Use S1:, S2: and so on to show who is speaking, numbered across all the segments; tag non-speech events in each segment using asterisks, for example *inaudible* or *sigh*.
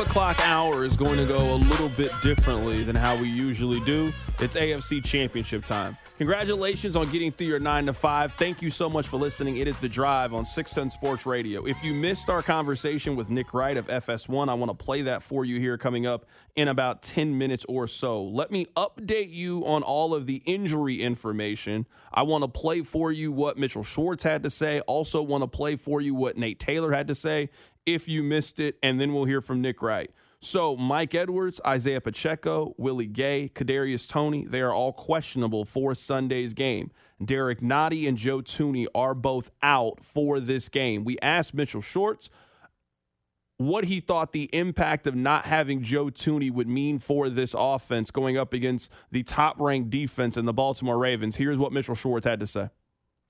S1: O'clock hour is going to go a little bit differently than how we usually do. It's AFC Championship time. Congratulations on getting through your nine to five. Thank you so much for listening. It is the drive on 610 Sports Radio. If you missed our conversation with Nick Wright of FS1, I want to play that for you here coming up in about 10 minutes or so. Let me update you on all of the injury information. I want to play for you what Mitchell Schwartz had to say. Also, want to play for you what Nate Taylor had to say if you missed it, and then we'll hear from Nick Wright. So Mike Edwards, Isaiah Pacheco, Willie Gay, Kadarius Toney, they are all questionable for Sunday's game. Derrick Nnadi and Joe Thuney are both out for this game. We asked Mitchell Schwartz what he thought the impact of not having Joe Thuney would mean for this offense going up against the top-ranked defense in the Baltimore Ravens. Here's what Mitchell Schwartz had to say.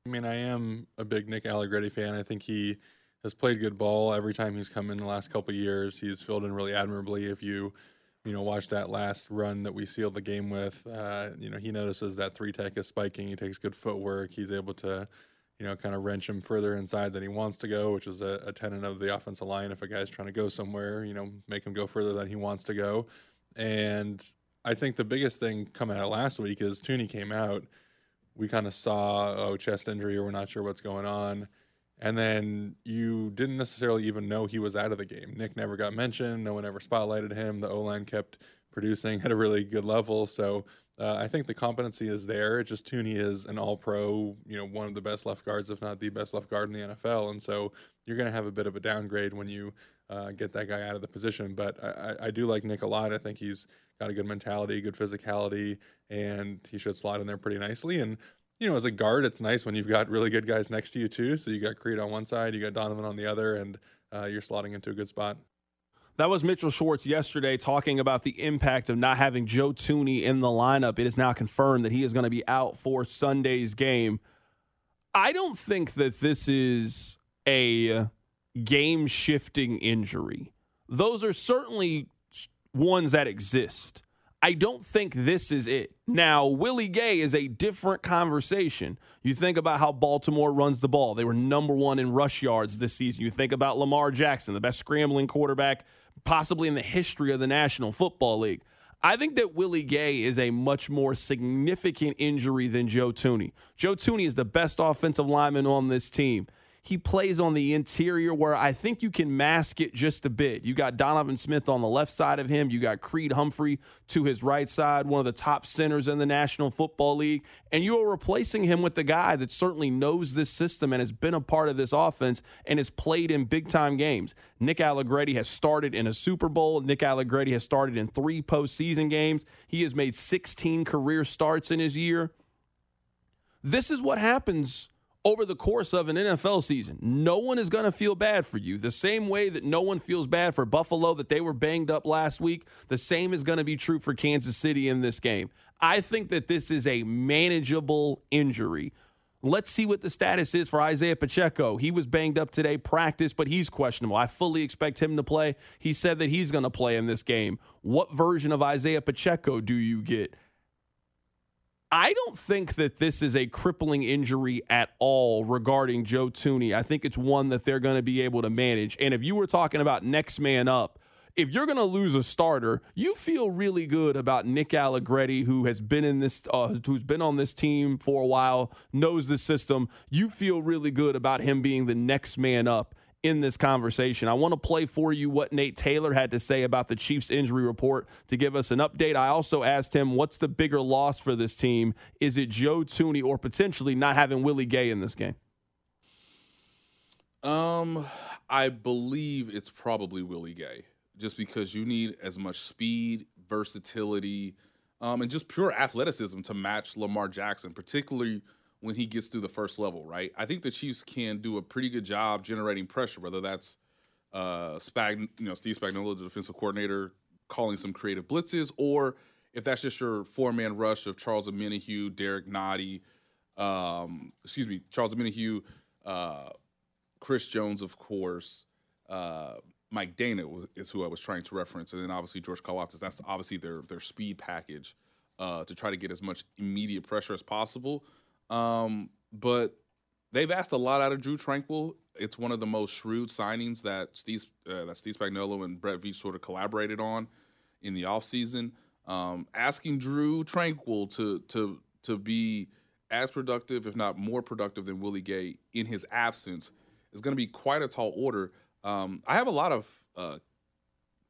S2: I mean, I am a big Nick Allegretti fan. I think he – has played good ball every time he's come in the last couple years. He's filled in really admirably. If you you know watch that last run that we sealed the game with, uh, you know he notices that three tech is spiking. He takes good footwork. He's able to you know kind of wrench him further inside than he wants to go, which is a, a tenet of the offensive line. If a guy's trying to go somewhere, you know make him go further than he wants to go. And I think the biggest thing coming out last week is Thuney came out. We kind of saw oh chest injury, or we're not sure what's going on and then you didn't necessarily even know he was out of the game. Nick never got mentioned. No one ever spotlighted him. The O line kept producing *laughs* at a really good level. So uh, I think the competency is there. It just Thuney is an All Pro, you know, one of the best left guards, if not the best left guard in the NFL. And so you're going to have a bit of a downgrade when you uh, get that guy out of the position. But I, I do like Nick a lot. I think he's got a good mentality, good physicality, and he should slot in there pretty nicely. And you know, as a guard, it's nice when you've got really good guys next to you too. So you got Creed on one side, you got Donovan on the other, and uh, you're slotting into a good spot.
S1: That was Mitchell Schwartz yesterday talking about the impact of not having Joe Thuney in the lineup. It is now confirmed that he is going to be out for Sunday's game. I don't think that this is a game shifting injury. Those are certainly ones that exist. I don't think this is it. Now, Willie Gay is a different conversation. You think about how Baltimore runs the ball. They were number one in rush yards this season. You think about Lamar Jackson, the best scrambling quarterback possibly in the history of the National Football League. I think that Willie Gay is a much more significant injury than Joe Thuney. Joe Thuney is the best offensive lineman on this team he plays on the interior where I think you can mask it just a bit. You got Donovan Smith on the left side of him. You got Creed Humphrey to his right side, one of the top centers in the National Football League. And you are replacing him with the guy that certainly knows this system and has been a part of this offense and has played in big time games. Nick Allegretti has started in a Super Bowl. Nick Allegretti has started in three postseason games. He has made 16 career starts in his year. This is what happens over the course of an NFL season. No one is going to feel bad for you. The same way that no one feels bad for Buffalo that they were banged up last week, the same is going to be true for Kansas City in this game. I think that this is a manageable injury. Let's see what the status is for Isaiah Pacheco. He was banged up today, practice, but he's questionable. I fully expect him to play. He said that he's going to play in this game. What version of Isaiah Pacheco do you get? I don't think that this is a crippling injury at all regarding Joe Thuney. I think it's one that they're going to be able to manage. And if you were talking about next man up, if you're going to lose a starter, you feel really good about Nick Allegretti, who has been in this, uh, who's been on this team for a while, knows the system. You feel really good about him being the next man up in this conversation. I want to play for you what Nate Taylor had to say about the Chiefs injury report to give us an update. I also asked him what's the bigger loss for this team? Is it Joe Thuney or potentially not having Willie Gay in this game?
S3: Um, I believe it's probably Willie Gay, just because you need as much speed, versatility, um, and just pure athleticism to match Lamar Jackson, particularly when he gets through the first level. Right? I think the Chiefs can do a pretty good job generating pressure, whether that's uh, Spag, you know, Steve Spagnuolo, the defensive coordinator, calling some creative blitzes, or if that's just your four man rush of Charles Omenihu, Derrick Nnadi, um, excuse me, Charles Omenihu, uh, Chris Jones, of course. Uh, Mike Danna is who I was trying to reference, and then obviously George Karlaftis. That's obviously their their speed package uh, to try to get as much immediate pressure as possible. Um, but they've asked a lot out of Drue Tranquill. It's one of the most shrewd signings that Steve uh, that Steve Spagnuolo and Brett Veach sort of collaborated on in the offseason. Um, asking Drue Tranquill to to to be as productive, if not more productive, than Willie Gay in his absence is going to be quite a tall order. Um, I have a lot of uh,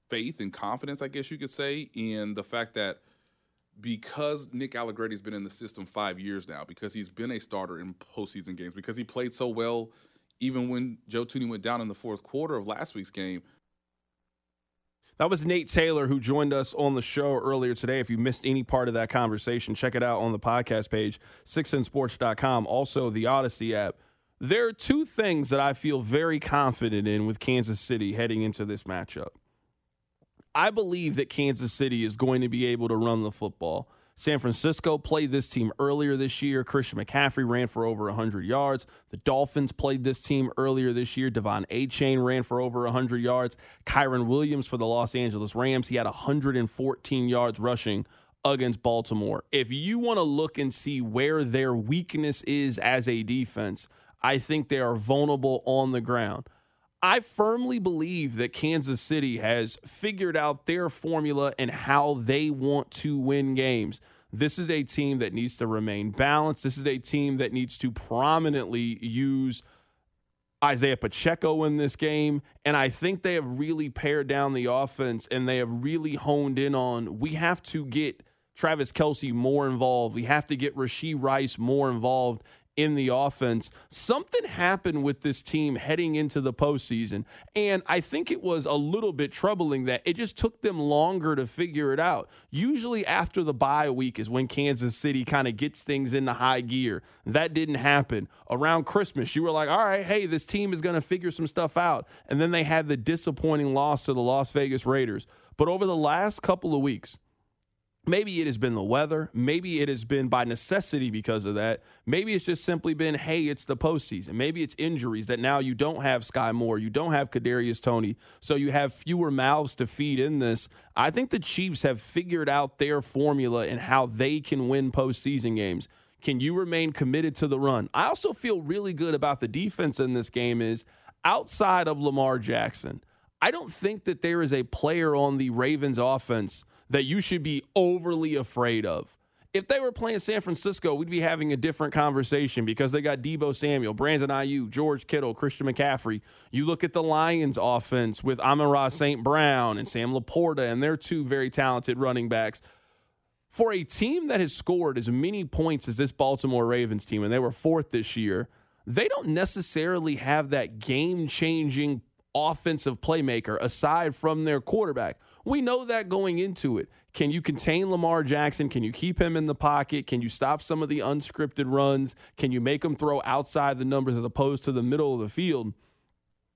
S3: faith and confidence, I guess you could say, in the fact that because Nick Allegretti's been in the system five years now, because he's been a starter in postseason games, because he played so well even when Joe Thuney went down in the fourth quarter of last week's game.
S1: That was Nate Taylor who joined us on the show earlier today. If you missed any part of that conversation, check it out on the podcast page, 610sports.com, also the Odyssey app. There are two things that I feel very confident in with Kansas City heading into this matchup. I believe that Kansas City is going to be able to run the football. San Francisco played this team earlier this year. Christian McCaffrey ran for over 100 yards. The Dolphins played this team earlier this year. De'Von Achane ran for over 100 yards. Kyren Williams for the Los Angeles Rams, he had 114 yards rushing against Baltimore. If you want to look and see where their weakness is as a defense, I think they are vulnerable on the ground. I firmly believe that Kansas City has figured out their formula and how they want to win games. This is a team that needs to remain balanced. This is a team that needs to prominently use Isaiah Pacheco in this game. And I think they have really pared down the offense and they have really honed in on we have to get Travis Kelce more involved. We have to get Rashee Rice more involved in the offense. Something happened with this team heading into the postseason. And I think it was a little bit troubling that it just took them longer to figure it out. Usually, after the bye week is when Kansas City kind of gets things into high gear. That didn't happen. Around Christmas, you were like, all right, hey, this team is going to figure some stuff out. And then they had the disappointing loss to the Las Vegas Raiders. But over the last couple of weeks, Maybe it has been the weather. Maybe it has been by necessity because of that. Maybe it's just simply been, hey, it's the postseason. Maybe it's injuries that now you don't have Sky Moore, you don't have Kadarius Toney, so you have fewer mouths to feed in this. I think the Chiefs have figured out their formula and how they can win postseason games. Can you remain committed to the run? I also feel really good about the defense in this game. Is outside of Lamar Jackson, I don't think that there is a player on the Ravens offense that you should be overly afraid of. If they were playing San Francisco, we'd be having a different conversation because they got Deebo Samuel, Brandon Aiyuk, George Kittle, Christian McCaffrey. You look at the Lions offense with Amon-Ra St. Brown and Sam LaPorta, and they're two very talented running backs. For a team that has scored as many points as this Baltimore Ravens team, and they were fourth this year, they don't necessarily have that game changing offensive playmaker aside from their quarterback. We know that going into it. Can you contain Lamar Jackson? Can you keep him in the pocket? Can you stop some of the unscripted runs? Can you make him throw outside the numbers as opposed to the middle of the field?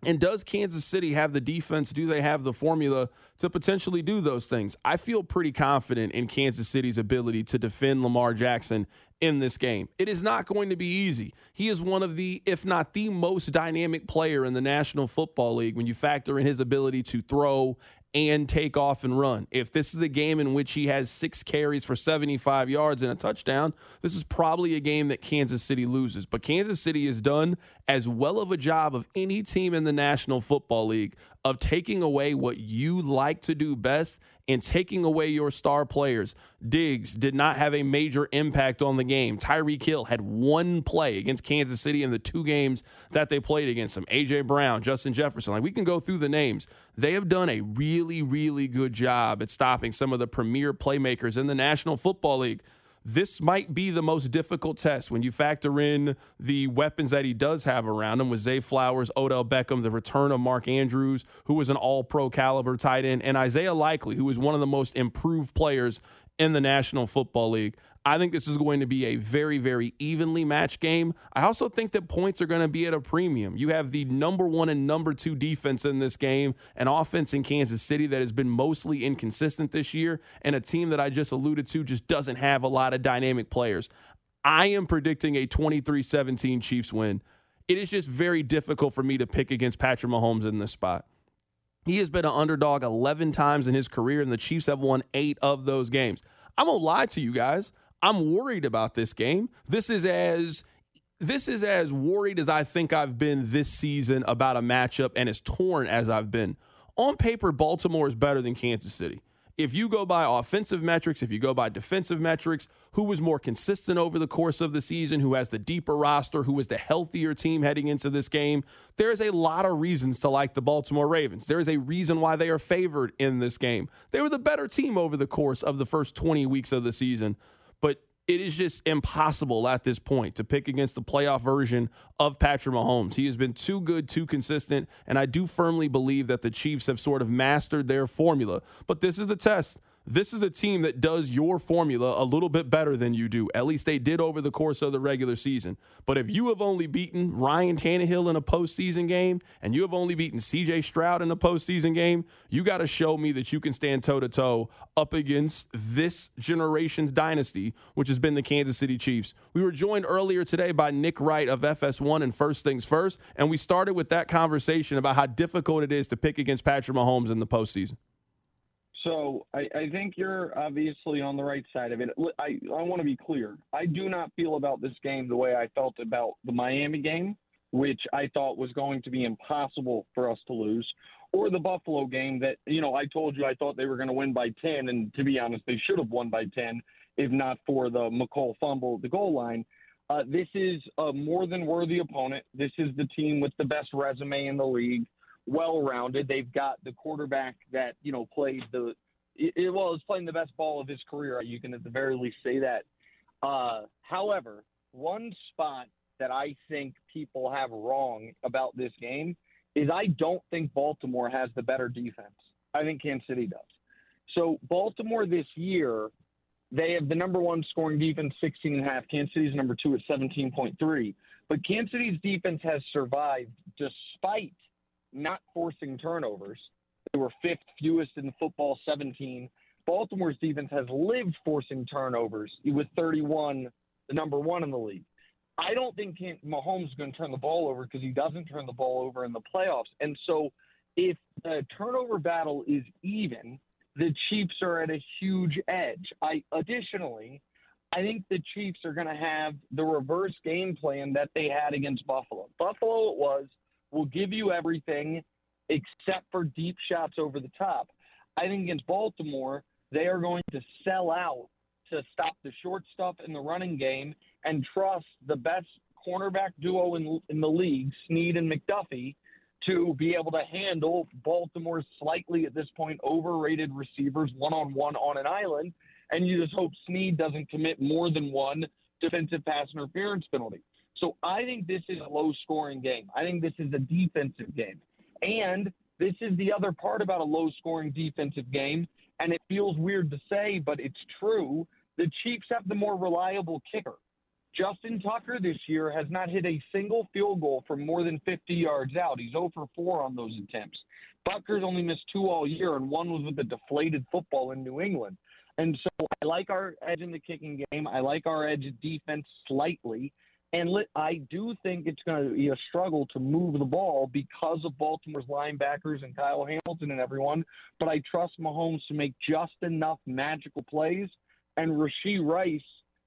S1: And does Kansas City have the defense? Do they have the formula to potentially do those things? I feel pretty confident in Kansas City's ability to defend Lamar Jackson in this game. It is not going to be easy. He is one of the, if not the most dynamic player in the National Football League when you factor in his ability to throw and take off and run. If this is a game in which he has six carries for 75 yards and a touchdown, this is probably a game that Kansas City loses. But Kansas City has done as well of a job of any team in the National Football League of taking away what you like to do best and taking away your star players. Diggs did not have a major impact on the game. Tyreek Hill had one play against Kansas City in the two games that they played against him. AJ Brown, Justin Jefferson. Like we can go through the names. They have done a really, really good job at stopping some of the premier playmakers in the National Football League this might be the most difficult test when you factor in the weapons that he does have around him with Zay Flowers, Odell Beckham, the return of Mark Andrews, who was an all pro caliber tight end, and Isaiah Likely, who was one of the most improved players in the National Football League. I think this is going to be a very, very evenly matched game. I also think that points are going to be at a premium. You have the number one and number two defense in this game, an offense in Kansas City that has been mostly inconsistent this year, and a team that I just alluded to just doesn't have a lot of dynamic players. I am predicting a 23 17 Chiefs win. It is just very difficult for me to pick against Patrick Mahomes in this spot. He has been an underdog 11 times in his career, and the Chiefs have won eight of those games. I'm going to lie to you guys. I'm worried about this game. This is as this is as worried as I think I've been this season about a matchup and as torn as I've been. On paper, Baltimore is better than Kansas City. If you go by offensive metrics, if you go by defensive metrics, who was more consistent over the course of the season, who has the deeper roster, who was the healthier team heading into this game, there is a lot of reasons to like the Baltimore Ravens. There is a reason why they are favored in this game. They were the better team over the course of the first 20 weeks of the season it is just impossible at this point to pick against the playoff version of Patrick Mahomes. He has been too good, too consistent, and I do firmly believe that the Chiefs have sort of mastered their formula. But this is the test. This is the team that does your formula a little bit better than you do. At least they did over the course of the regular season. But if you have only beaten Ryan Tannehill in a postseason game and you have only beaten CJ Stroud in a postseason game, you got to show me that you can stand toe to toe up against this generation's dynasty, which has been the Kansas City Chiefs. We were joined earlier today by Nick Wright of FS1 and First Things First, and we started with that conversation about how difficult it is to pick against Patrick Mahomes in the postseason.
S4: So I, I, think you're obviously on the right side of it. I, I want to be clear. I do not feel about this game the way I felt about the Miami game, which I thought was going to be impossible for us to lose, or the Buffalo game that, you know, I told you I thought they were going to win by 10. And to be honest, they should have won by 10 if not for the Mecole fumble at the goal line. Uh, this is a more than worthy opponent. This is the team with the best resume in the league well rounded. They've got the quarterback that you know played the it, well is playing the best ball of his career. You can at the very least say that. Uh, however, one spot that I think people have wrong about this game is I don't think Baltimore has the better defense. I think Kansas City does. So Baltimore this year, they have the number one scoring defense, 16 and a half. Kansas City's number two at 17.3. But Kansas City's defense has survived despite not forcing turnovers. They were fifth fewest in football, 17. Baltimore's defense has lived forcing turnovers with 31, the number one in the league. I don't think Mahomes is going to turn the ball over because he doesn't turn the ball over in the playoffs. And so if the turnover battle is even, the Chiefs are at a huge edge. I additionally, I think the Chiefs are going to have the reverse game plan that they had against Buffalo. Buffalo it was will give you everything except for deep shots over the top. I think against Baltimore, they are going to sell out to stop the short stuff in the running game and trust the best cornerback duo in, in the league, Sneed and McDuffie, to be able to handle Baltimore's slightly at this point overrated receivers one on one on an island. And you just hope Sneed doesn't commit more than one defensive pass interference penalty. So I think this is a low scoring game. I think this is a defensive game. And this is the other part about a low scoring defensive game. And it feels weird to say, but it's true. The Chiefs have the more reliable kicker. Justin Tucker this year has not hit a single field goal from more than 50 yards out. He's 0 for 4 on those attempts. Butker's only missed two all year, and one was with a deflated football in New England. And so I like our edge in the kicking game. I like our edge defense slightly. And I do think it's going to be a struggle to move the ball because of Baltimore's linebackers and Kyle Hamilton and everyone. But I trust Mahomes to make just enough magical plays and Rashee Rice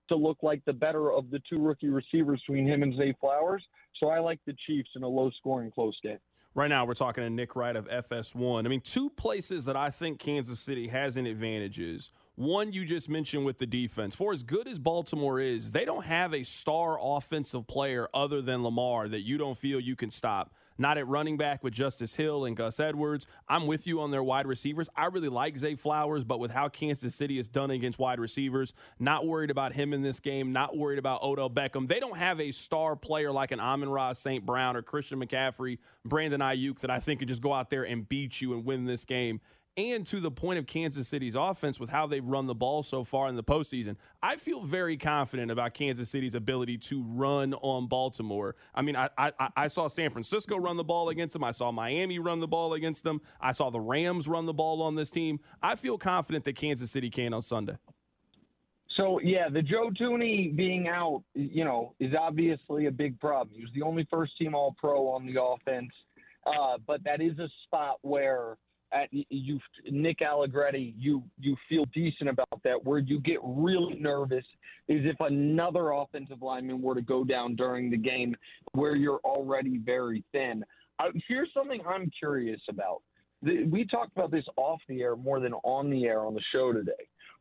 S4: to look like the better of the two rookie receivers between him and Zay Flowers. So I like the Chiefs in a low scoring close game.
S1: Right now, we're talking to Nick Wright of FS1. I mean, two places that I think Kansas City has an advantage is one, you just mentioned with the defense. For as good as Baltimore is, they don't have a star offensive player other than Lamar that you don't feel you can stop not at running back with Justice Hill and Gus Edwards. I'm with you on their wide receivers. I really like Zay Flowers, but with how Kansas City is done against wide receivers, not worried about him in this game, not worried about Odell Beckham. They don't have a star player like an Amon-Ra St. Brown or Christian McCaffrey, Brandon Aiyuk that I think could just go out there and beat you and win this game and to the point of Kansas City's offense with how they've run the ball so far in the postseason. I feel very confident about Kansas City's ability to run on Baltimore. I mean, I, I, I saw San Francisco run the ball against them. I saw Miami run the ball against them. I saw the Rams run the ball on this team. I feel confident that Kansas City can on Sunday.
S4: So yeah, the Joe Thuney being out, you know, is obviously a big problem. He was the only first team All Pro on the offense, uh, but that is a spot where at you Nick Allegretti, you you feel decent about that. Where you get really nervous is if another offensive lineman were to go down during the game, where you're already very thin. Here's something I'm curious about. The, we talked about this off the air more than on the air on the show today,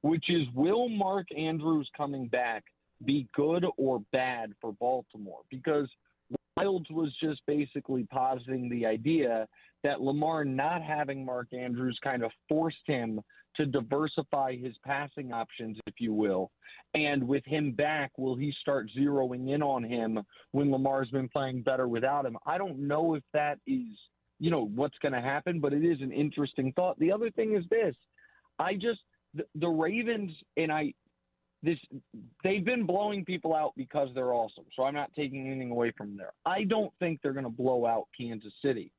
S4: which is will Mark Andrews coming back be good or bad for Baltimore? Because Wildes was just basically positing the idea that Lamar not having Mark Andrews kind of forced him to diversify his passing options, if you will. And with him back, will he start zeroing in on him when Lamar's been playing better without him? I don't know if that is, you know, what's going to happen, but it is an interesting thought. The other thing is this I just, the, the Ravens, and I, this they've been blowing people out because they're awesome. So I'm not taking anything away from there. I don't think they're going to blow out Kansas City.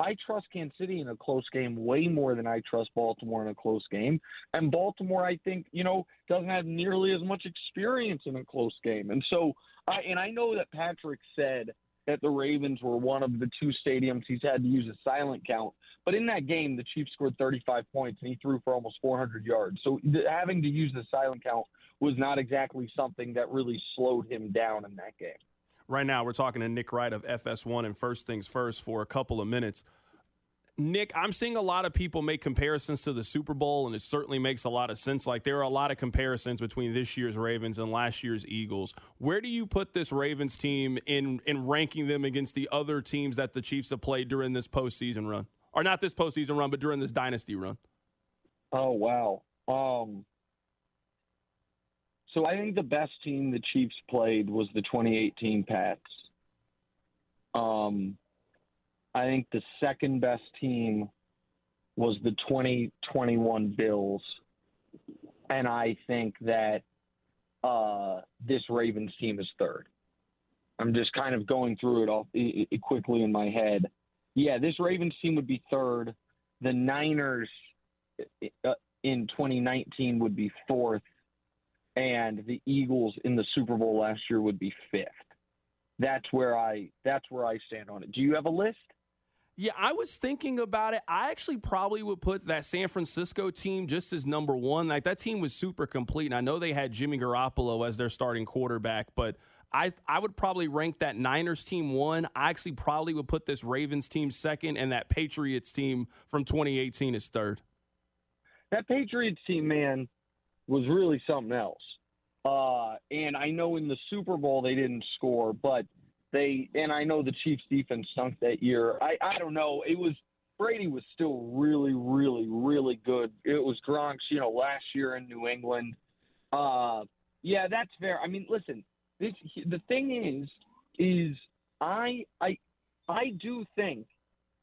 S4: I trust Kansas City in a close game way more than I trust Baltimore in a close game. And Baltimore, I think, you know, doesn't have nearly as much experience in a close game. And so, I, and I know that Patrick said that the Ravens were one of the two stadiums he's had to use a silent count. But in that game, the Chiefs scored 35 points and he threw for almost 400 yards. So having to use the silent count was not exactly something that really slowed him down in that game.
S1: Right now, we're talking to Nick Wright of FS1 and First Things First for a couple of minutes. Nick, I'm seeing a lot of people make comparisons to the Super Bowl, and it certainly makes a lot of sense. Like there are a lot of comparisons between this year's Ravens and last year's Eagles. Where do you put this Ravens team in in ranking them against the other teams that the Chiefs have played during this postseason run, or not this postseason run, but during this dynasty run?
S4: Oh wow. Um, so I think the best team the Chiefs played was the 2018 Pats. Um, I think the second best team was the 2021 Bills. And I think that uh, this Ravens team is third. I'm just kind of going through it all quickly in my head. Yeah, this Ravens team would be third. The Niners uh, in 2019 would be fourth and the Eagles in the Super Bowl last year would be fifth. That's where I that's where I stand on it. Do you have a list?
S1: Yeah, I was thinking about it. I actually probably would put that San Francisco team just as number one. Like that team was super complete. And I know they had Jimmy Garoppolo as their starting quarterback, but I I would probably rank that Niners team one. I actually probably would put this Ravens team second, and that Patriots team from 2018 is third.
S4: That Patriots team, man, was really something else. Uh, and I know in the Super Bowl they didn't score, but they and I know the Chiefs defense stunk that year. I I don't know. It was Brady was still really really really good. It was Gronk's you know last year in New England. Uh, yeah, that's fair. I mean, listen, this the thing is is I I I do think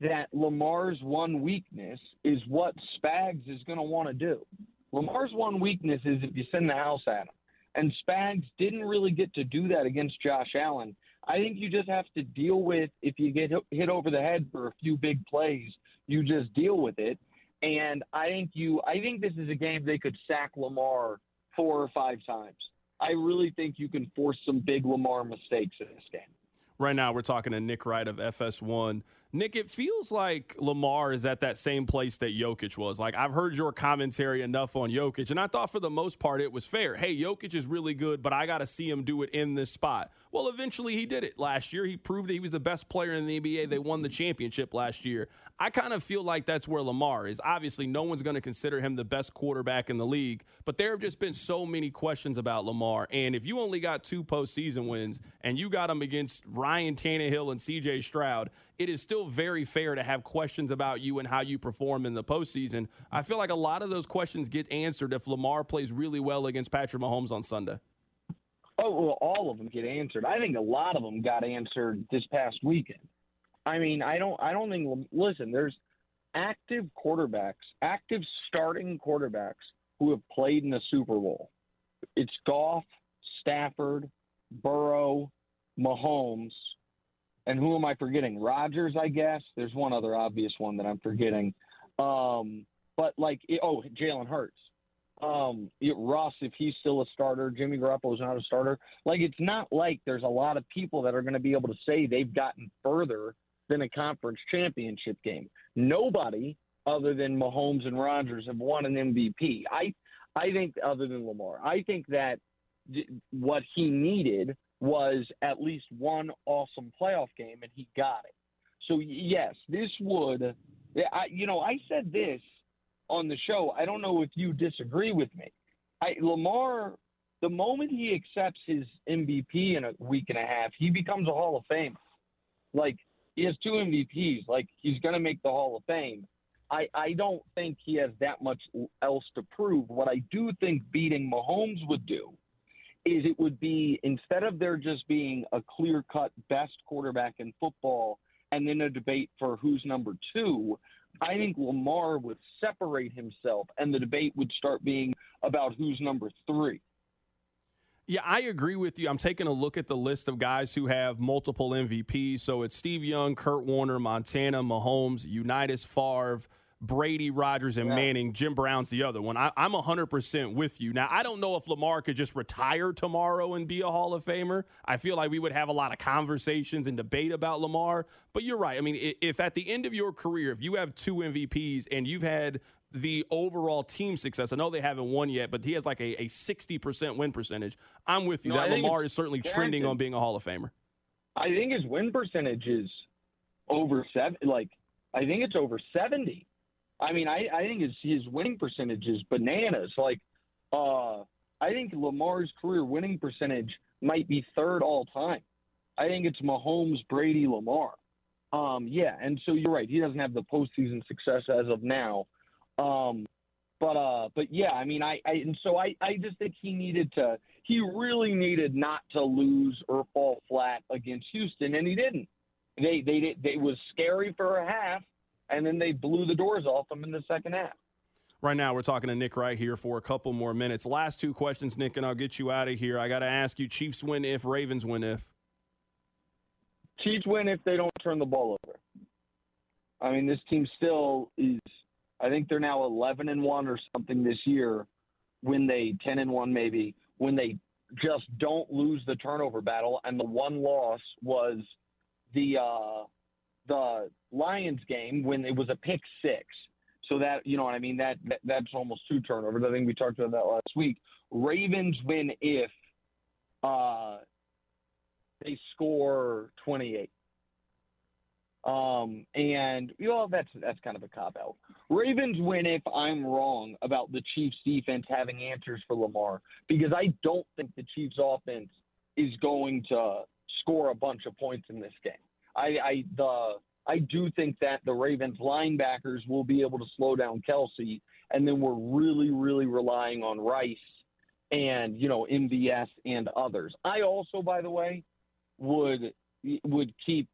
S4: that Lamar's one weakness is what Spags is going to want to do. Lamar's one weakness is if you send the house at him. And Spags didn't really get to do that against Josh Allen. I think you just have to deal with if you get hit over the head for a few big plays, you just deal with it. And I think you I think this is a game they could sack Lamar four or five times. I really think you can force some big Lamar mistakes in this game.
S1: Right now, we're talking to Nick Wright of FS1. Nick, it feels like Lamar is at that same place that Jokic was. Like, I've heard your commentary enough on Jokic, and I thought for the most part it was fair. Hey, Jokic is really good, but I got to see him do it in this spot. Well, eventually he did it last year. He proved that he was the best player in the NBA. They won the championship last year. I kind of feel like that's where Lamar is. Obviously, no one's going to consider him the best quarterback in the league, but there have just been so many questions about Lamar. And if you only got two postseason wins and you got him against Ryan Tannehill and CJ Stroud, it is still very fair to have questions about you and how you perform in the postseason. I feel like a lot of those questions get answered if Lamar plays really well against Patrick Mahomes on Sunday.
S4: Oh, well, all of them get answered. I think a lot of them got answered this past weekend. I mean, I don't, I don't think. Listen, there's active quarterbacks, active starting quarterbacks who have played in the Super Bowl. It's Goff, Stafford, Burrow, Mahomes, and who am I forgetting? Rodgers, I guess. There's one other obvious one that I'm forgetting. Um, but like, oh, Jalen Hurts. Um, it, Russ, if he's still a starter, Jimmy Garoppolo's not a starter. Like, it's not like there's a lot of people that are going to be able to say they've gotten further than a conference championship game. Nobody other than Mahomes and Rodgers have won an MVP. I, I think other than Lamar, I think that what he needed was at least one awesome playoff game, and he got it. So yes, this would. I, you know, I said this on the show. I don't know if you disagree with me. I, Lamar, the moment he accepts his MVP in a week and a half, he becomes a Hall of Famer. Like he has two MVPs. Like he's going to make the Hall of Fame. I, I don't think he has that much else to prove. What I do think beating Mahomes would do is it would be instead of there just being a clear cut best quarterback in football and then a debate for who's number two, I think Lamar would separate himself and the debate would start being about who's number three.
S1: Yeah, I agree with you. I'm taking a look at the list of guys who have multiple MVPs. So it's Steve Young, Kurt Warner, Montana, Mahomes, Unitas, Favre, Brady, Rodgers, and yeah. Manning. Jim Brown's the other one. I, am 100% with you. Now, I don't know if Lamar could just retire tomorrow and be a Hall of Famer. I feel like we would have a lot of conversations and debate about Lamar. But you're right. I mean, if at the end of your career, if you have two MVPs and you've had the overall team success, I know they haven't won yet, but he has like a, a 60% win percentage. I'm with you. No, that Lamar is certainly trending on being a Hall of Famer.
S4: I think his win percentage is over seven. Like, I think it's over 70. I mean, I, I think his his winning percentage is bananas. Like, uh, I think Lamar's career winning percentage might be third all time. I think it's Mahomes, Brady, Lamar. Um, yeah, and so you're right. He doesn't have the postseason success as of now. Um, but uh, but yeah, I mean, I, I and so I, I just think he needed to. He really needed not to lose or fall flat against Houston, and he didn't. They they did. They was scary for a half and then they blew the doors off them in the second half.
S1: Right now, we're talking to Nick Wright here for a couple more minutes. Last two questions, Nick, and I'll get you out of here. I got to ask you: Chiefs win if, Ravens win if.
S4: Chiefs win if they don't turn the ball over. I mean, this team still is. I think they're now 11 and one or something this year. When they 10 and one, maybe when they just don't lose the turnover battle, and the one loss was the uh, the Lions game when it was a pick six. So that you know what I mean. That, that that's almost two turnovers. I think we talked about that last week. Ravens win if uh, they score twenty eight. Um, and you know that's that's kind of a cop out. Ravens win if I'm wrong about the Chiefs defense having answers for Lamar because I don't think the Chiefs offense is going to score a bunch of points in this game. I, I the I do think that the Ravens linebackers will be able to slow down Kelce, and then we're really, really relying on Rice and you know MVS and others. I also, by the way, would would keep.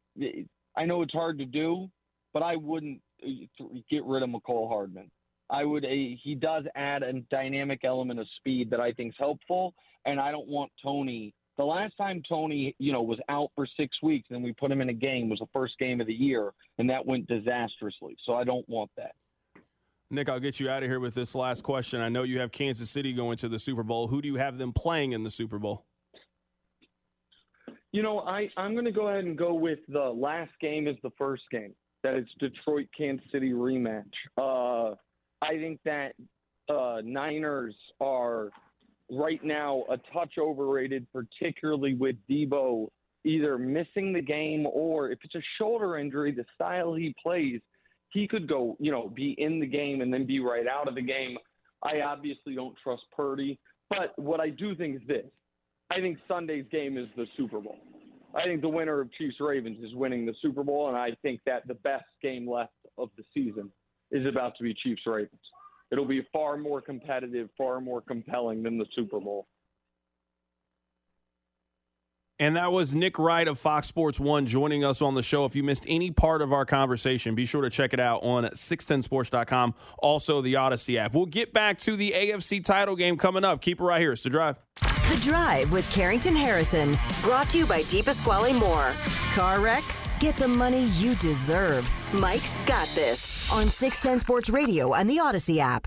S4: I know it's hard to do, but I wouldn't uh, get rid of Mecole Hardman. I would. Uh, he does add a dynamic element of speed that I think is helpful, and I don't want Toney the last time Toney, you know, was out for six weeks and we put him in a game was the first game of the year, and that went disastrously. So I don't want that.
S1: Nick, I'll get you out of here with this last question. I know you have Kansas City going to the Super Bowl. Who do you have them playing in the Super Bowl?
S4: You know, I, I'm going to go ahead and go with the last game is the first game. that it's Detroit Kansas City rematch. Uh, I think that uh, Niners are right now a touch overrated, particularly with Deebo either missing the game or if it's a shoulder injury, the style he plays, he could go, you know, be in the game and then be right out of the game. I obviously don't trust Purdy, but what I do think is this. I think Sunday's game is the Super Bowl. I think the winner of Chiefs Ravens is winning the Super Bowl, and I think that the best game left of the season is about to be Chiefs Ravens. It'll be far more competitive, far more compelling than the Super Bowl.
S1: And that was Nick Wright of Fox Sports One joining us on the show. If you missed any part of our conversation, be sure to check it out on 610sports.com, also the Odyssey app. We'll get back to the AFC title game coming up. Keep it right here. It's The Drive.
S5: The Drive with Carrington Harrison, brought to you by DePasquale Moore. Car wreck? Get the money you deserve. Mike's got this on 610 Sports Radio and the Odyssey app.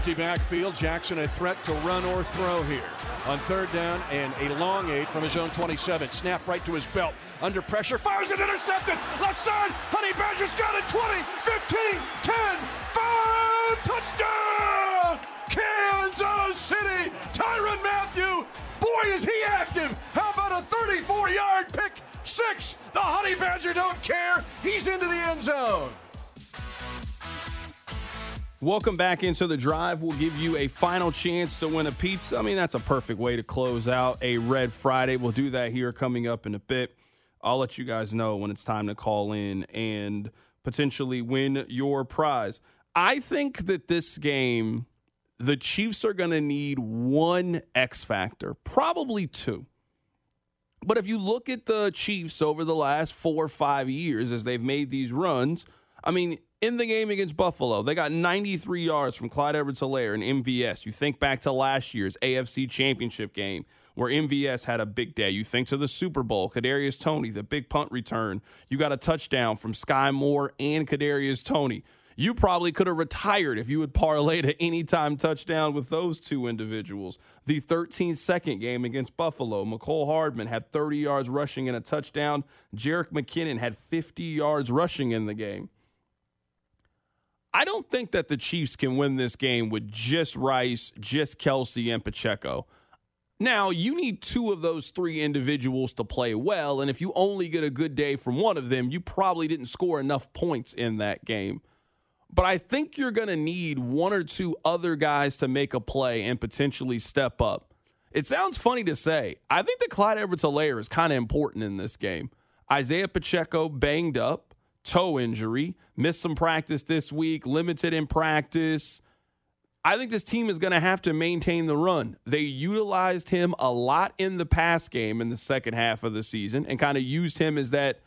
S6: Empty backfield. Jackson a threat to run or throw here. On third down and a long eight from his own 27. Snap right to his belt. Under pressure. Fires it intercepted. Left side. Honey Badger's got it. 20, 15, 10, 5. Touchdown! Kansas City. Tyrann Mathieu. Boy, is he active. How about a 34 yard pick? Six. The Honey Badger don't care. He's into the end zone.
S1: Welcome back into the drive. We'll give you a final chance to win a pizza. I mean, that's a perfect way to close out a Red Friday. We'll do that here coming up in a bit. I'll let you guys know when it's time to call in and potentially win your prize. I think that this game, the Chiefs are going to need one X factor, probably two. But if you look at the Chiefs over the last four or five years as they've made these runs, I mean, in the game against Buffalo, they got 93 yards from Clyde Edwards Helaire and MVS. You think back to last year's AFC Championship game where MVS had a big day. You think to the Super Bowl, Kadarius Toney, the big punt return. You got a touchdown from Sky Moore and Kadarius Toney. You probably could have retired if you had parlayed an anytime touchdown with those two individuals. The 13 second game against Buffalo, Mecole Hardman had 30 yards rushing and a touchdown. Jerick McKinnon had 50 yards rushing in the game. I don't think that the Chiefs can win this game with just Rice, just Kelce, and Pacheco. Now, you need two of those three individuals to play well, and if you only get a good day from one of them, you probably didn't score enough points in that game. But I think you're going to need one or two other guys to make a play and potentially step up. It sounds funny to say. I think that Clyde Edwards Helaire is kind of important in this game. Isaiah Pacheco banged up toe injury, missed some practice this week, limited in practice. I think this team is going to have to maintain the run. They utilized him a lot in the pass game in the second half of the season and kind of used him as that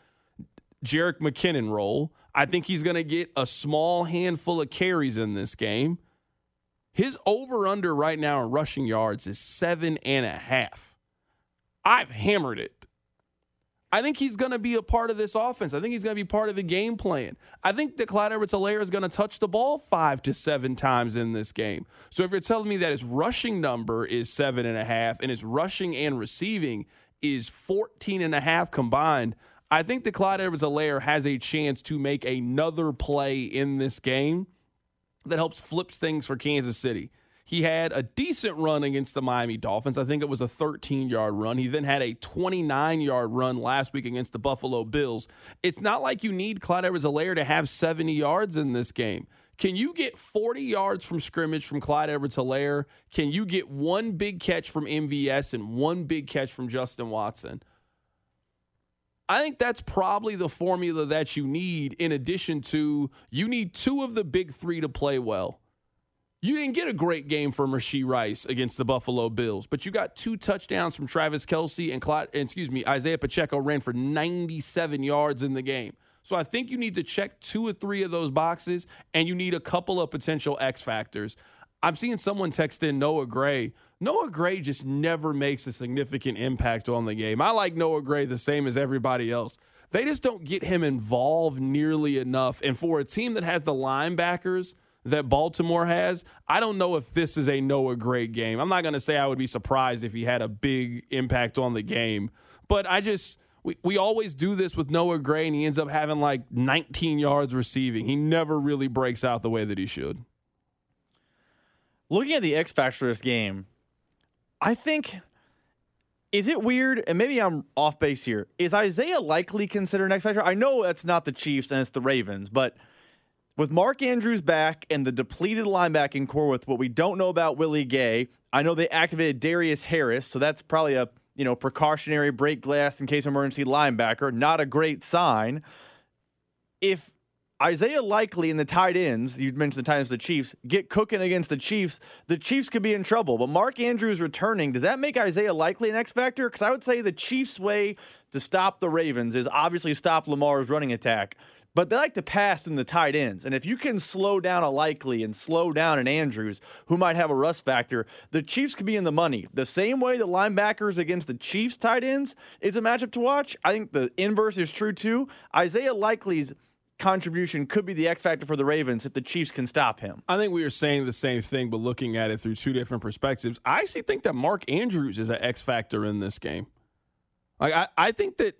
S1: Jerick McKinnon role. I think he's going to get a small handful of carries in this game. His over under right now in rushing yards is seven and a half. I've hammered it. I think he's going to be a part of this offense. I think he's going to be part of the game plan. I think that Clyde Edwards Helaire is going to touch the ball five to seven times in this game. So if you're telling me that his rushing number is seven and a half and his rushing and receiving is 14 and a half combined, I think that Clyde Edwards Helaire has a chance to make another play in this game that helps flips things for Kansas City. He had a decent run against the Miami Dolphins. I think it was a 13 yard run. He then had a 29 yard run last week against the Buffalo Bills. It's not like you need Clyde Edwards Helaire to have 70 yards in this game. Can you get 40 yards from scrimmage from Clyde Edwards Helaire? Can you get one big catch from MVS and one big catch from Justin Watson? I think that's probably the formula that you need, in addition to you need two of the big three to play well. You didn't get a great game from Rashee Rice against the Buffalo Bills, but you got two touchdowns from Travis Kelce and Clyde, excuse me, Isaiah Pacheco ran for 97 yards in the game. So I think you need to check two or three of those boxes, and you need a couple of potential X factors. I'm seeing someone text in Noah Gray. Noah Gray just never makes a significant impact on the game. I like Noah Gray the same as everybody else. They just don't get him involved nearly enough. And for a team that has the linebackers that Baltimore has, I don't know if this is a Noah Gray game. I'm not going to say I would be surprised if he had a big impact on the game, but I just. We, we always do this with Noah Gray, and he ends up having like 19 yards receiving. He never really breaks out the way that he should.
S7: Looking at the X factor this game, I think is it weird? And maybe I'm off base here. Is Isaiah Likely considered an X factor? I know that's not the Chiefs and it's the Ravens, but with Mark Andrews back and the depleted linebacking corps with what we don't know about Willie Gay, I know they activated Darius Harris, so that's probably a you know precautionary break glass in case of emergency linebacker. Not a great sign. If Isaiah Likely and the tight ends, you mentioned the tight ends the Chiefs, get cooking against the Chiefs, the Chiefs could be in trouble. But Mark Andrews returning, does that make Isaiah Likely an X factor? Because I would say the Chiefs' way to stop the Ravens is obviously stop Lamar's running attack. But they like to pass in the tight ends. And if you can slow down a Likely and slow down an Andrews, who might have a rust factor, the Chiefs could be in the money. The same way the linebackers against the Chiefs tight ends is a matchup to watch. I think the inverse is true too. Isaiah Likely's contribution could be the X factor for the Ravens if the Chiefs can stop him.
S1: I think we are saying the same thing, but looking at it through two different perspectives. I actually think that Mark Andrews is an X factor in this game. Like I, I think that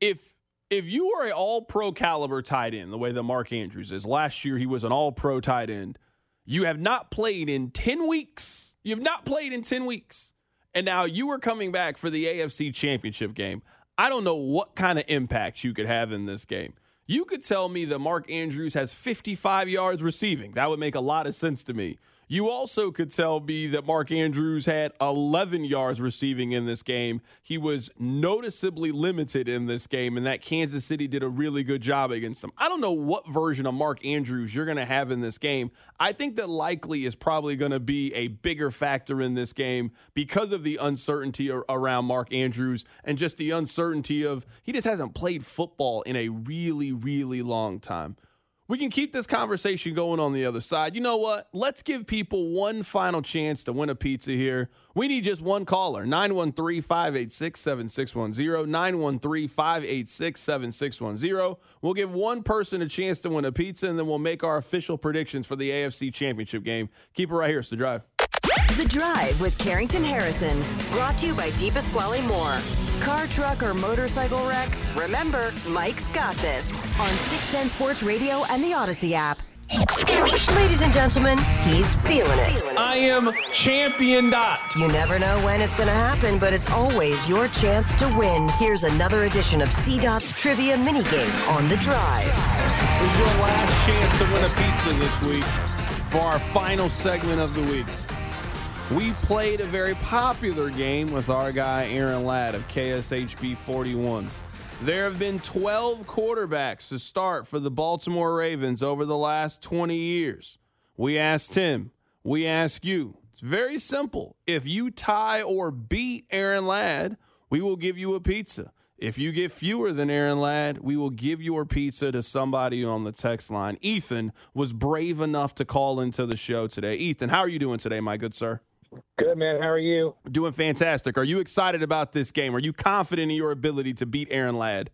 S1: if if you are an all pro caliber tight end, the way that Mark Andrews is, last year he was an all pro tight end. You have not played in 10 weeks. You have not played in 10 weeks. And now you are coming back for the AFC championship game. I don't know what kind of impact you could have in this game. You could tell me that Mark Andrews has 55 yards receiving. That would make a lot of sense to me. You also could tell me that Mark Andrews had 11 yards receiving in this game. He was noticeably limited in this game, and that Kansas City did a really good job against him. I don't know what version of Mark Andrews you're going to have in this game. I think that likely is probably going to be a bigger factor in this game because of the uncertainty around Mark Andrews and just the uncertainty of he just hasn't played football in a really, really long time. We can keep this conversation going on the other side. You know what? Let's give people one final chance to win a pizza here. We need just one caller 913 586 7610. 913 586 7610. We'll give one person a chance to win a pizza, and then we'll make our official predictions for the AFC Championship game. Keep it right here. It's the drive.
S5: The Drive with Carrington Harrison, brought to you by DePasquale Moore. Car, truck, or motorcycle wreck? Remember, Mike's got this on 610 Sports Radio and the Audacy app. Ladies and gentlemen, he's feeling it.
S1: I am champion dot.
S5: You never know when it's going to happen, but it's always your chance to win. Here's another edition of C Dot's trivia minigame on the drive.
S1: This is your last chance to win a pizza this week for our final segment of the week. We played a very popular game with our guy Aaron Ladd of KSHB 41. There have been 12 quarterbacks to start for the Baltimore Ravens over the last 20 years. We asked him, we ask you. It's very simple. If you tie or beat Aaron Ladd, we will give you a pizza. If you get fewer than Aaron Ladd, we will give your pizza to somebody on the text line. Ethan was brave enough to call into the show today. Ethan, how are you doing today, my good sir?
S8: Good, man. How are you?
S1: Doing fantastic. Are you excited about this game? Are you confident in your ability to beat Aaron Ladd?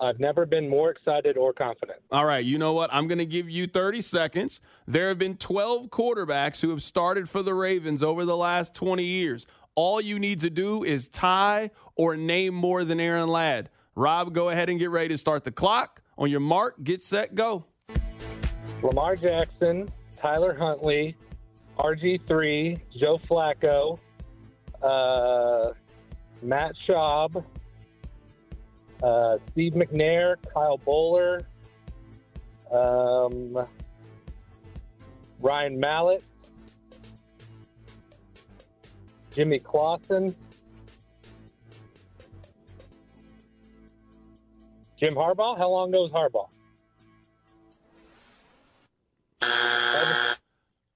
S8: I've never been more excited or confident.
S1: All right, you know what? I'm going to give you 30 seconds. There have been 12 quarterbacks who have started for the Ravens over the last 20 years. All you need to do is tie or name more than Aaron Ladd. Rob, go ahead and get ready to start the clock. On your mark, get set, go.
S8: Lamar Jackson, Tyler Huntley, RG3, Joe Flacco, uh, Matt Schaub, uh, Steve McNair, Kyle Boller, um, Ryan Mallett, Jimmy Clausen, Jim Harbaugh. How long goes Harbaugh?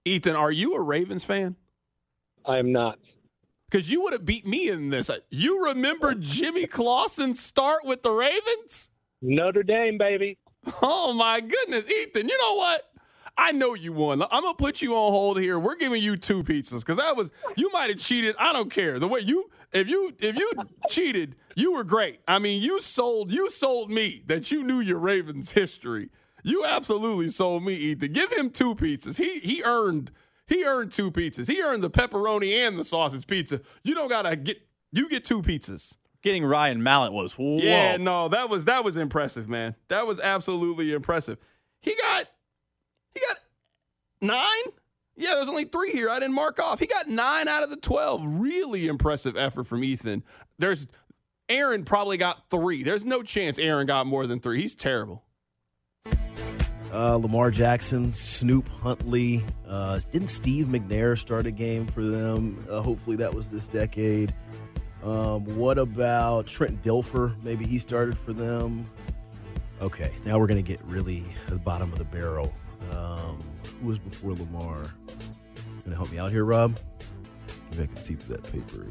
S1: Ethan, are you a Ravens fan?
S8: I am not.
S1: Because you would have beat me in this. You remember Jimmy Clausen start with the Ravens?
S8: Notre Dame, baby.
S1: Oh, my goodness. Ethan, you know what? I know you won. I'm gonna put you on hold here. We're giving you two pizzas because that was you might have cheated. I don't care the way you if you if you cheated, you were great. I mean, you sold you sold me that you knew your Ravens history. You absolutely sold me, Ethan. Give him two pizzas. He he earned he earned two pizzas. He earned the pepperoni and the sausage pizza. You don't gotta get you get two pizzas.
S7: Getting Ryan Mallett was whoa.
S1: Yeah, no, that was that was impressive, man. That was absolutely impressive. He got he got nine. Yeah, there's only three here. I didn't mark off. He got nine out of the twelve. Really impressive effort from Ethan. There's Aaron probably got three. There's no chance Aaron got more than three. He's terrible.
S9: Uh, Lamar Jackson, Snoop Huntley. Uh, didn't Steve McNair start a game for them? Uh, hopefully that was this decade. Um, what about Trent Dilfer? Maybe he started for them. Okay, now we're going to get really the bottom of the barrel. Um, who was before Lamar? Going to help me out here, Rob? Maybe I can see through that paper.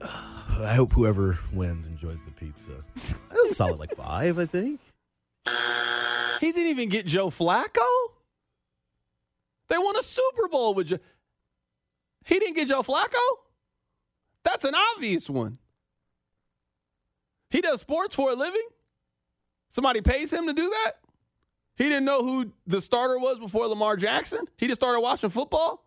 S9: *sighs* I hope whoever wins enjoys the pizza. Solid like five, I think.
S1: He didn't even get Joe Flacco. They won a Super Bowl with Joe. He didn't get Joe Flacco. That's an obvious one. He does sports for a living. Somebody pays him to do that. He didn't know who the starter was before Lamar Jackson. He just started watching football.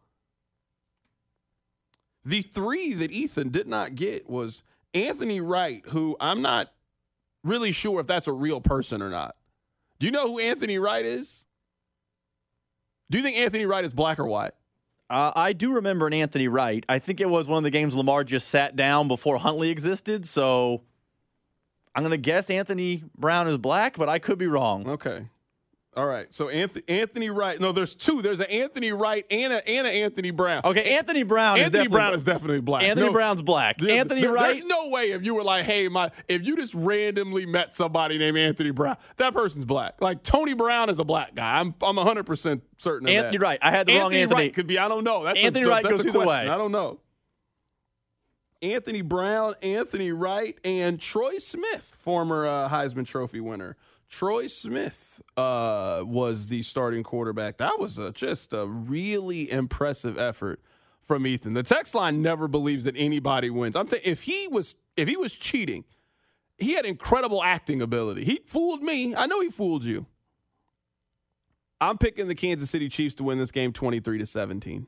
S1: The three that Ethan did not get was Anthony Wright, who I'm not really sure if that's a real person or not. Do you know who Anthony Wright is? Do you think Anthony Wright is black or white?
S7: Uh, I do remember an Anthony Wright. I think it was one of the games Lamar just sat down before Huntley existed. So I'm going to guess Anthony Brown is black, but I could be wrong.
S1: Okay. All right. So Anthony, Anthony Wright. No, there's two. There's an Anthony Wright and a, and a Anthony Brown.
S7: Okay, Anthony Brown.
S1: Anthony
S7: is
S1: Brown is definitely black.
S7: Anthony
S1: No,
S7: Brown's black.
S1: there-
S7: Anthony
S1: there-
S7: Wright.
S1: There's no way if you were like, hey, my, if you just randomly met somebody named Anthony Brown, that person's black. Like Tony Brown is a black guy. I'm I'm 100 percent certain. Of
S7: Anthony. Wright. I had the wrong
S1: Anthony
S7: Anthony.
S1: Wright could be. I don't know. That's
S7: Anthony
S1: a,
S7: Wright
S1: that's
S7: goes either
S1: question.
S7: way.
S1: I don't know. Anthony Brown, Anthony Wright, and Troy Smith, former uh, Heisman Trophy winner. Troy Smith uh, was the starting quarterback. That was a, just a really impressive effort from Ethan. The text line never believes that anybody wins. I'm saying if he was if he was cheating, he had incredible acting ability. He fooled me. I know he fooled you. I'm picking the Kansas City Chiefs to win this game 23 to 17.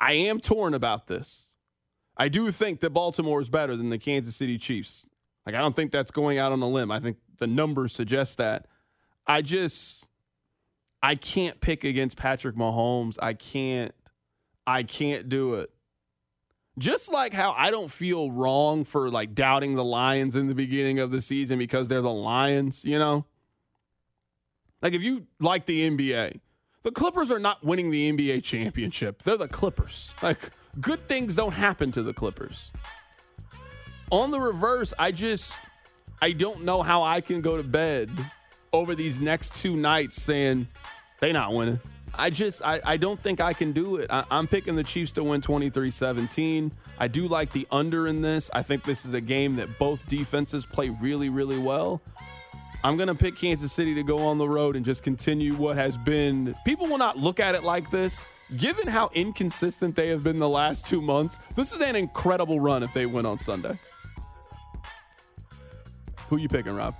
S1: I am torn about this. I do think that Baltimore is better than the Kansas City Chiefs. Like I don't think that's going out on a limb. I think the numbers suggest that. I just I can't pick against Patrick Mahomes. I can't I can't do it. Just like how I don't feel wrong for like doubting the Lions in the beginning of the season because they're the Lions, you know? Like if you like the NBA, the Clippers are not winning the NBA championship. They're the Clippers. Like good things don't happen to the Clippers. On the reverse, I just I don't know how I can go to bed over these next two nights saying they not winning. I just I, I don't think I can do it. I, I'm picking the Chiefs to win 23-17. I do like the under in this. I think this is a game that both defenses play really, really well. I'm to pick Kansas City to go on the road and just continue what has been. People will not look at it like this. Given how inconsistent they have been the last two months, this is an incredible run if they win on Sunday. Who you picking, Rob?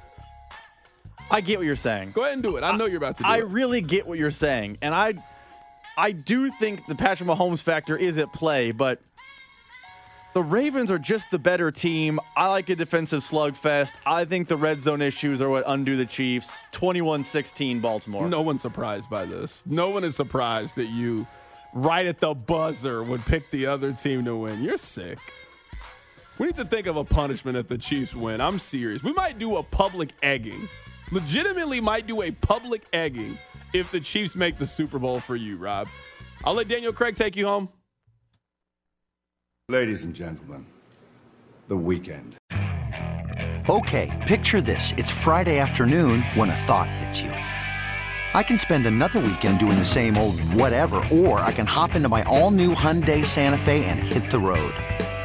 S7: I get what you're saying.
S1: Go ahead and do it. I know you're about to do
S7: I
S1: it.
S7: really get what you're saying, and I, I do think the Patrick Mahomes factor is at play, but the Ravens are just the better team. I like a defensive slugfest. I think the red zone issues are what undo the Chiefs. 21-16 Baltimore.
S1: No one's surprised by this. No one is surprised that you, right at the buzzer, would pick the other team to win. You're sick. We need to think of a punishment if the Chiefs win. I'm serious. We might do a public egging. Legitimately, might do a public egging if the Chiefs make the Super Bowl for you, Rob. I'll let Daniel Craig take you home.
S10: Ladies and gentlemen, the weekend.
S11: Okay, picture this. It's Friday afternoon when a thought hits you. I can spend another weekend doing the same old whatever, or I can hop into my all new Hyundai Santa Fe and hit the road.